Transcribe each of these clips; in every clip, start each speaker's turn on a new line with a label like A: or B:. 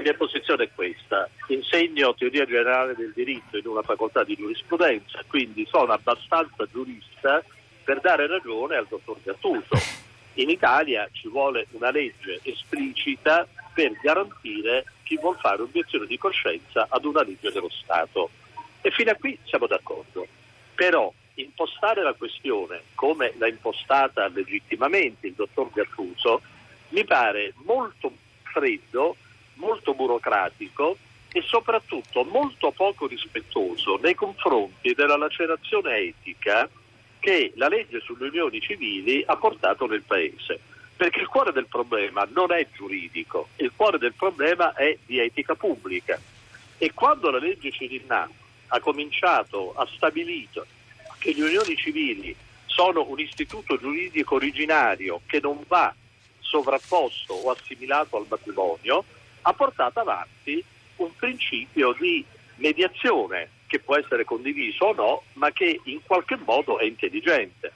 A: mia posizione è questa. Insegno teoria generale del diritto in una facoltà di giurisprudenza, quindi sono abbastanza giurista per dare ragione al dottor Gattuso. In Italia ci vuole una legge esplicita per garantire chi vuol fare obiezione di coscienza ad una legge dello Stato. E fino a qui siamo d'accordo. Però impostare la questione come l'ha impostata legittimamente il dottor Gattuso mi pare molto freddo, molto burocratico e soprattutto molto poco rispettoso nei confronti della lacerazione etica che la legge sulle unioni civili ha portato nel Paese. Perché il cuore del problema non è giuridico, il cuore del problema è di etica pubblica. E quando la legge Cirinà ha cominciato, ha stabilito che le unioni civili sono un istituto giuridico originario che non va sovrapposto o assimilato al matrimonio, ha portato avanti un principio di mediazione che può essere condiviso o no, ma che in qualche modo è intelligente.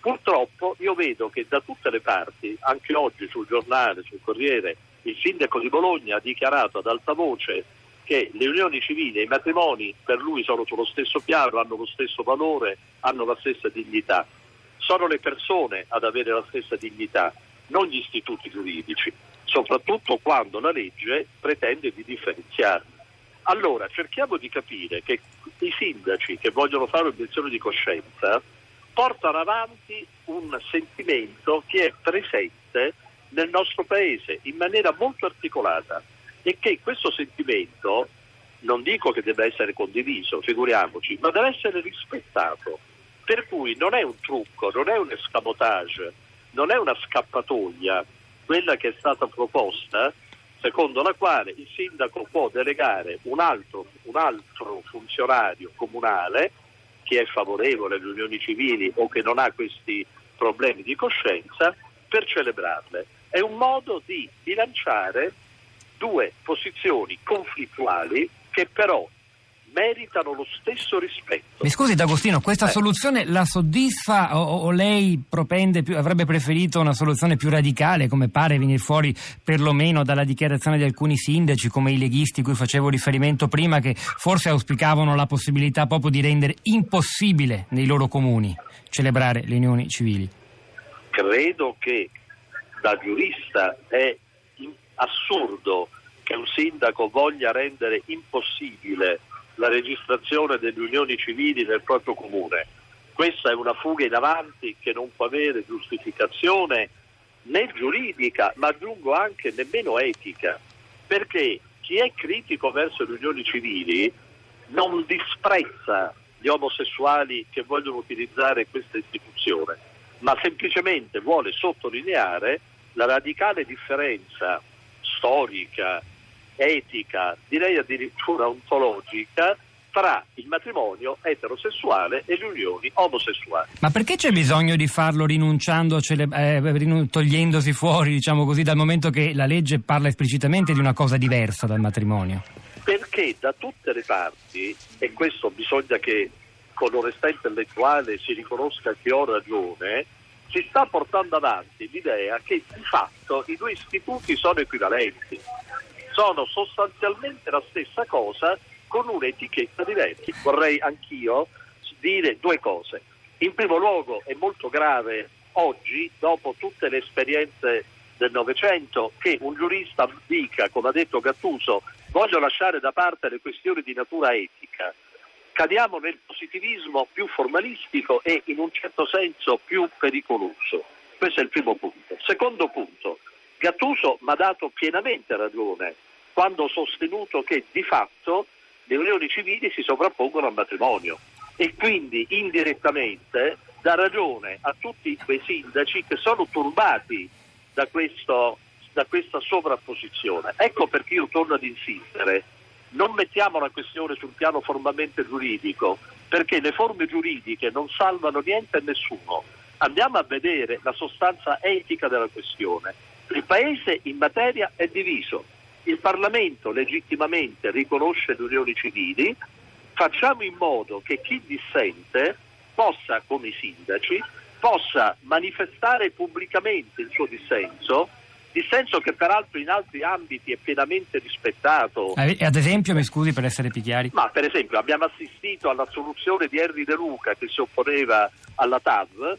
A: Purtroppo io vedo che da tutte le parti, anche oggi sul giornale, sul Corriere, il sindaco di Bologna ha dichiarato ad alta voce che le unioni civili e i matrimoni per lui sono sullo stesso piano, hanno lo stesso valore, hanno la stessa dignità. Sono le persone ad avere la stessa dignità, non gli istituti giuridici, soprattutto quando la legge pretende di differenziarli. Allora cerchiamo di capire che i sindaci che vogliono fare obiezione di coscienza portano avanti un sentimento che è presente nel nostro paese in maniera molto articolata e che questo sentimento, non dico che debba essere condiviso, figuriamoci, ma deve essere rispettato. Per cui non è un trucco, non è un escamotage, non è una scappatoia quella che è stata proposta, secondo la quale il sindaco può delegare un altro, un altro funzionario comunale che è favorevole alle unioni civili o che non ha questi problemi di coscienza per celebrarle. È un modo di bilanciare due posizioni conflittuali che però meritano lo stesso rispetto.
B: Mi scusi D'Agostino, questa eh. soluzione la soddisfa o, o lei propende più, avrebbe preferito una soluzione più radicale, come pare venire fuori perlomeno dalla dichiarazione di alcuni sindaci, come i leghisti cui facevo riferimento prima, che forse auspicavano la possibilità proprio di rendere impossibile nei loro comuni celebrare le unioni civili?
A: Credo che da giurista è assurdo che un sindaco voglia rendere impossibile la registrazione delle unioni civili nel proprio comune. Questa è una fuga in avanti che non può avere giustificazione né giuridica, ma aggiungo anche nemmeno etica, perché chi è critico verso le unioni civili non disprezza gli omosessuali che vogliono utilizzare questa istituzione, ma semplicemente vuole sottolineare la radicale differenza storica, etica, direi addirittura ontologica tra il matrimonio eterosessuale e le unioni omosessuali.
B: Ma perché c'è bisogno di farlo rinunciando, eh, togliendosi fuori, diciamo così, dal momento che la legge parla esplicitamente di una cosa diversa dal matrimonio?
A: Perché da tutte le parti, e questo bisogna che con onestà intellettuale si riconosca che ho ragione, si sta portando avanti l'idea che di fatto i due istituti sono equivalenti, sono sostanzialmente la stessa cosa con un'etichetta diversa. Vorrei anch'io dire due cose. In primo luogo è molto grave oggi, dopo tutte le esperienze del Novecento, che un giurista dica, come ha detto Gattuso, voglio lasciare da parte le questioni di natura etica cadiamo nel positivismo più formalistico e in un certo senso più pericoloso. Questo è il primo punto. Secondo punto, Gattuso mi ha dato pienamente ragione quando ho sostenuto che di fatto le unioni civili si sovrappongono al matrimonio e quindi indirettamente dà ragione a tutti quei sindaci che sono turbati da, questo, da questa sovrapposizione. Ecco perché io torno ad insistere non mettiamo la questione sul piano formalmente giuridico, perché le forme giuridiche non salvano niente e nessuno. Andiamo a vedere la sostanza etica della questione. Il Paese in materia è diviso. Il Parlamento legittimamente riconosce le unioni civili. Facciamo in modo che chi dissente possa, come i sindaci, possa manifestare pubblicamente il suo dissenso dissenso che peraltro in altri ambiti è pienamente rispettato.
B: Ad esempio, mi scusi per essere più chiari.
A: Ma per esempio abbiamo assistito alla soluzione di Henry De Luca che si opponeva alla TAV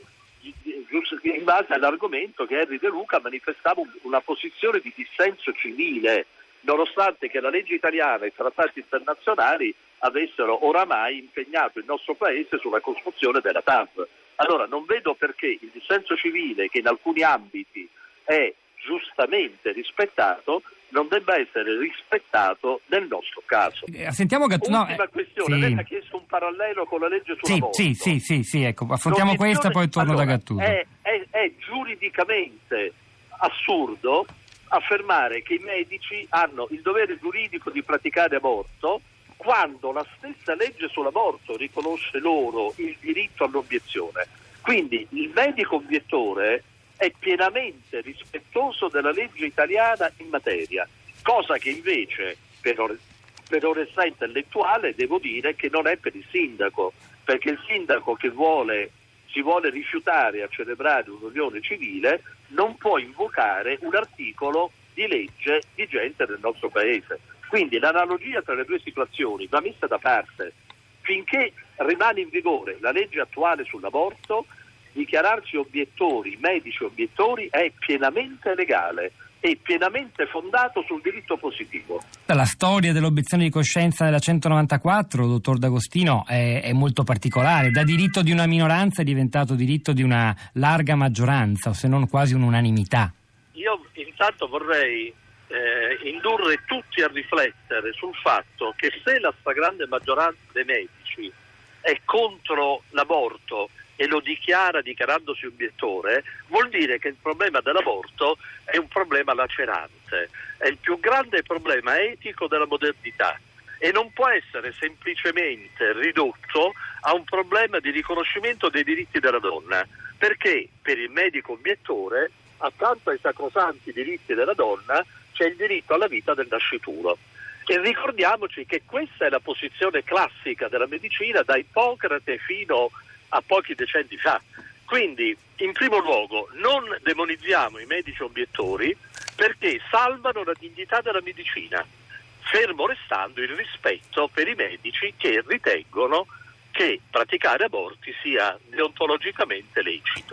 A: in base all'argomento che Henry De Luca manifestava una posizione di dissenso civile, nonostante che la legge italiana e i trattati internazionali avessero oramai impegnato il nostro Paese sulla costruzione della TAV. Allora non vedo perché il dissenso civile, che in alcuni ambiti è giustamente rispettato, non debba essere rispettato nel nostro caso.
B: Eh, sentiamo
A: Gattuso. Ultima no, questione, sì. lei ha chiesto un parallelo con la legge sull'aborto.
B: Sì, sì, sì, sì, ecco, affrontiamo questa poi torno
A: allora,
B: da Gattuso.
A: È, è, è giuridicamente assurdo affermare che i medici hanno il dovere giuridico di praticare aborto quando la stessa legge sull'aborto riconosce loro il diritto all'obiezione. Quindi il medico obiettore è pienamente rispettoso della legge italiana in materia, cosa che invece per, onestà intellettuale devo dire che non è per il sindaco, perché il sindaco che vuole, si vuole rifiutare a celebrare un'unione civile non può invocare un articolo di legge vigente nel nostro paese. Quindi l'analogia tra le due situazioni va messa da parte. Finché rimane in vigore la legge attuale sull'aborto, dichiararsi obiettori, medici obiettori, è pienamente legale e pienamente fondato sul diritto positivo.
B: La storia dell'obiezione di coscienza nella 194, dottor D'Agostino, è, è, molto particolare. Da diritto di una minoranza è diventato diritto di una larga maggioranza, o se non quasi un'unanimità.
A: Io intanto vorrei eh, indurre tutti a riflettere sul fatto che se la stragrande maggioranza dei medici è contro l'aborto e lo dichiara dichiarandosi obiettore, vuol dire che il problema dell'aborto è un problema lacerante, è il più grande problema etico della modernità e non può essere semplicemente ridotto a un problema di riconoscimento dei diritti della donna, perché per il medico obiettore, accanto ai sacrosanti diritti della donna, c'è il diritto alla vita del nascituro. E ricordiamoci che questa è la posizione classica della medicina da Ippocrate fino a pochi decenni fa. Quindi, in primo luogo, non demonizziamo i medici obiettori perché salvano la dignità della medicina, fermo restando il rispetto per i medici che ritengono che praticare aborti sia deontologicamente lecito.